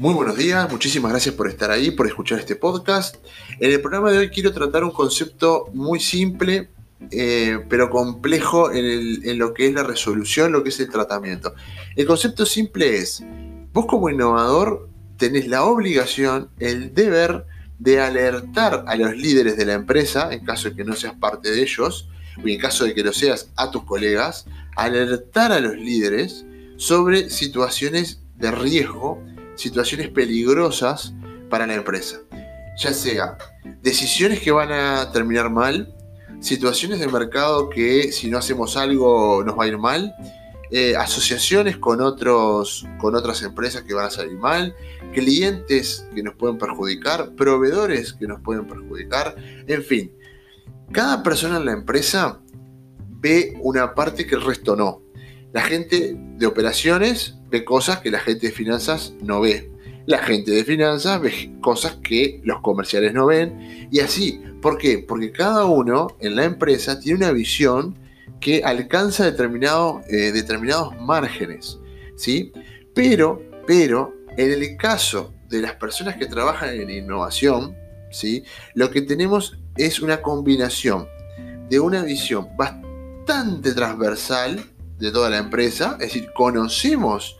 Muy buenos días, muchísimas gracias por estar ahí, por escuchar este podcast. En el programa de hoy quiero tratar un concepto muy simple, eh, pero complejo en, lo que es la resolución, lo que es el tratamiento. El concepto simple es, vos como innovador tenés la obligación, el deber de alertar a los líderes de la empresa, en caso de que no seas parte de ellos, o en caso de que lo seas a tus colegas, alertar a los líderes sobre situaciones de riesgo situaciones peligrosas para la empresa. Ya sea decisiones que van a terminar mal, situaciones de mercado que si no hacemos algo nos va a ir mal, eh, asociaciones con, otros, con otras empresas que van a salir mal, clientes que nos pueden perjudicar, proveedores que nos pueden perjudicar, en fin. Cada persona en la empresa ve una parte que el resto no. La gente de operaciones ve cosas que la gente de finanzas no ve. La gente de finanzas ve cosas que los comerciales no ven. Y así, ¿por qué? Porque cada uno en la empresa tiene una visión que alcanza eh, determinados márgenes. ¿sí? Pero, pero, en el caso de las personas que trabajan en innovación, ¿sí? lo que tenemos es una combinación de una visión bastante transversal de toda la empresa, es decir, conocemos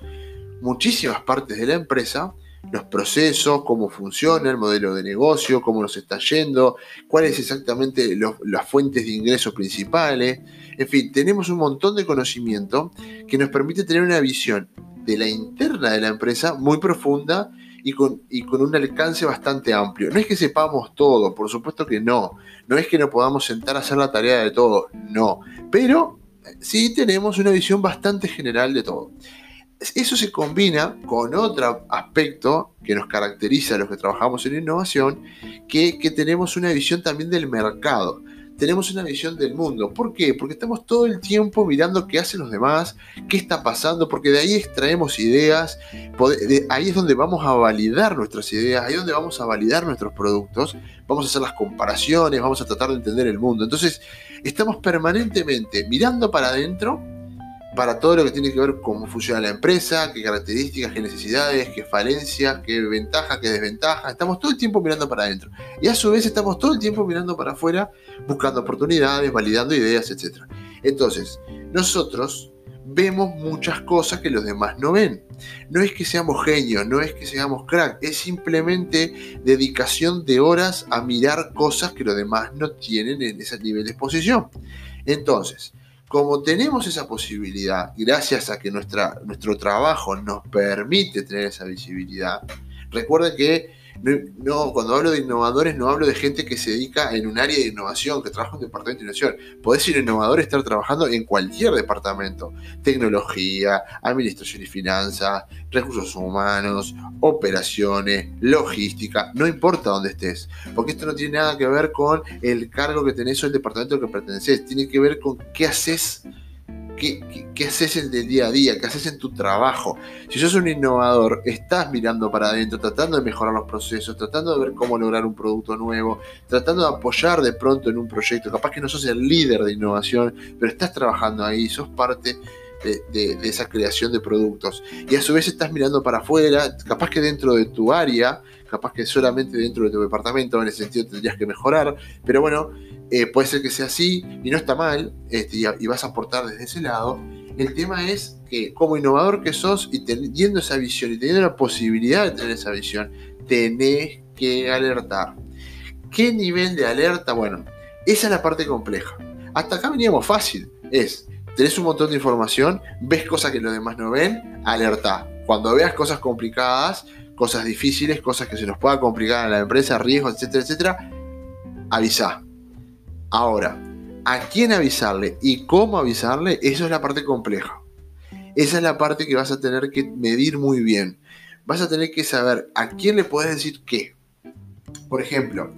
muchísimas partes de la empresa, los procesos, cómo funciona el modelo de negocio, cómo nos está yendo, cuáles exactamente las fuentes de ingresos principales. En fin, tenemos un montón de conocimiento que nos permite tener una visión de la interna de la empresa muy profunda y con, y con un alcance bastante amplio. No es que sepamos todo, por supuesto que no. No es que no podamos sentar a hacer la tarea de todo, no. Pero sí tenemos una visión bastante general de todo. Eso se combina con otro aspecto que nos caracteriza a los que trabajamos en innovación, que, que tenemos una visión también del mercado tenemos una visión del mundo. ¿Por qué? Porque estamos todo el tiempo mirando qué hacen los demás, qué está pasando, porque de ahí extraemos ideas, ahí es donde vamos a validar nuestras ideas, ahí es donde vamos a validar nuestros productos, vamos a hacer las comparaciones, vamos a tratar de entender el mundo. Entonces, estamos permanentemente mirando para adentro para todo lo que tiene que ver cómo funciona la empresa, qué características, qué necesidades, qué falencias, qué ventajas, qué desventajas. Estamos todo el tiempo mirando para adentro. Y a su vez estamos todo el tiempo mirando para afuera, buscando oportunidades, validando ideas, etc. Entonces, nosotros vemos muchas cosas que los demás no ven. No es que seamos genios, no es que seamos crack, es simplemente dedicación de horas a mirar cosas que los demás no tienen en ese nivel de exposición. Entonces, como tenemos esa posibilidad, gracias a que nuestra, nuestro trabajo nos permite tener esa visibilidad, recuerden que no, cuando hablo de innovadores no hablo de gente que se dedica en un área de innovación, que trabaja en un departamento de innovación. Podés ser innovador estar trabajando en cualquier departamento. Tecnología, administración y finanzas, recursos humanos, operaciones, logística, no importa dónde estés. Porque esto no tiene nada que ver con el cargo que tenés o el departamento al que perteneces. Tiene que ver con qué haces ¿Qué, haces en el día a día? ¿Qué haces en tu trabajo? Si sos un innovador, estás mirando para adentro, tratando de mejorar los procesos, tratando de ver cómo lograr un producto nuevo, tratando de apoyar de pronto en un proyecto. Capaz que no sos el líder de innovación, pero estás trabajando ahí, sos parte de, esa creación de productos. Y a su vez estás mirando para afuera, capaz que dentro de tu área, capaz que solamente dentro de tu departamento, en ese sentido tendrías que mejorar, pero bueno, eh, puede ser que sea así y no está mal, este, y, vas a aportar desde ese lado. El tema es que como innovador que sos y teniendo esa visión y teniendo la posibilidad de tener esa visión, tenés que alertar. ¿Qué nivel de alerta? Bueno, esa es la parte compleja. Hasta acá veníamos fácil. Es, tenés un montón de información, ves cosas que los demás no ven, alerta. Cuando veas cosas complicadas, cosas difíciles, cosas que se nos pueda complicar a la empresa, riesgos, etcétera, etcétera, avisa Ahora, ¿a quién avisarle y cómo avisarle? Eso es la parte compleja. Esa es la parte que vas a tener que medir muy bien. Vas a tener que saber a quién le puedes decir qué. Por ejemplo,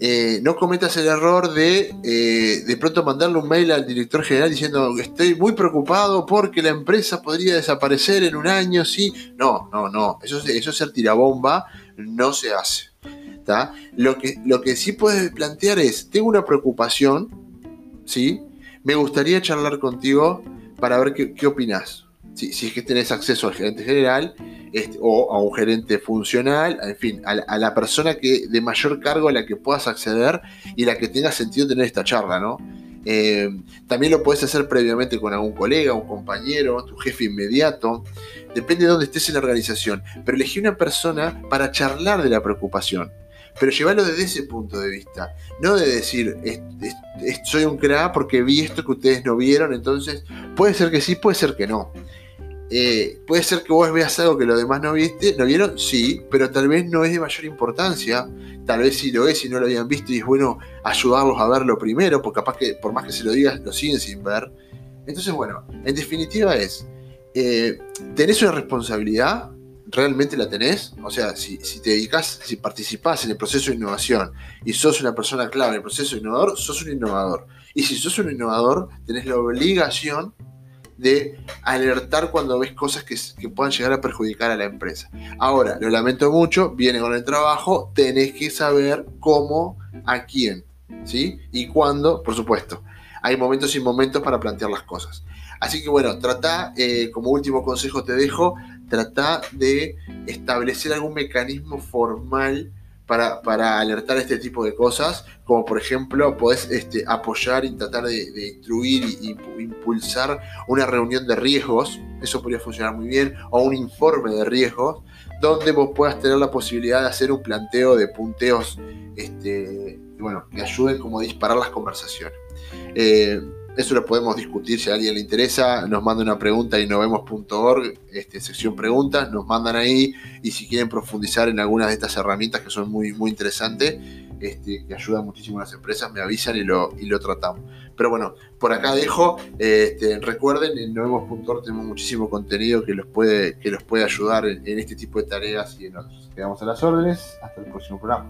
eh, no cometas el error de eh, de pronto mandarle un mail al director general diciendo estoy muy preocupado porque la empresa podría desaparecer en un año, sí. No, no, no. Eso, eso es ser tirabomba, no se hace. Lo, que, lo que sí puedes plantear es, tengo una preocupación, ¿sí? Me gustaría charlar contigo para ver qué, qué opinas. Si, si, es que tenés acceso al gerente general, este, o a un gerente funcional, en fin, a, la persona que de mayor cargo a la que puedas acceder y la que tenga sentido tener esta charla, ¿no? Eh, también lo puedes hacer previamente con algún colega, un compañero, tu jefe inmediato. Depende de dónde estés en la organización. Pero elegí una persona para charlar de la preocupación. Pero llevarlo desde ese punto de vista. No de decir, soy un crack porque vi esto que ustedes no vieron. Entonces, puede ser que sí, puede ser que no. Eh, puede ser que vos veas algo que los demás no viste, ¿no vieron? Sí, pero tal vez no es de mayor importancia. Tal vez sí lo es y no lo habían visto y es bueno ayudarlos a verlo primero, porque capaz que por más que se lo digas, lo siguen sin ver. Entonces, bueno, en definitiva es, eh, ¿tenés una responsabilidad? ¿Realmente la tenés? O sea, si, si te dedicas, si participás en el proceso de innovación y sos una persona clave en el proceso innovador, sos un innovador. Y si sos un innovador, tenés la obligación de alertar cuando ves cosas que, puedan llegar a perjudicar a la empresa. Ahora, lo lamento mucho, viene con el trabajo, tenés que saber cómo, a quién, ¿sí? Y cuándo, por supuesto. Hay momentos y momentos para plantear las cosas. Así que bueno, trata, eh, como último consejo te dejo, trata de establecer algún mecanismo formal para, alertar este tipo de cosas, como por ejemplo podés este, apoyar y tratar de, instruir y, impulsar una reunión de riesgos, eso podría funcionar muy bien, o un informe de riesgos, donde vos puedas tener la posibilidad de hacer un planteo de punteos este, bueno, que ayuden como a disparar las conversaciones. Eh, eso lo podemos discutir si a alguien le interesa. Nos manda una pregunta a innovemos.org, este, sección preguntas, nos mandan ahí. Y si quieren profundizar en algunas de estas herramientas que son muy, muy interesantes, este, que ayudan muchísimo a las empresas, me avisan y lo, y lo tratamos. Pero bueno, por acá dejo. Este, recuerden, en innovemos.org tenemos muchísimo contenido que los puede, que los puede ayudar en, en este tipo de tareas y en otros. Quedamos a las órdenes. Hasta el próximo programa.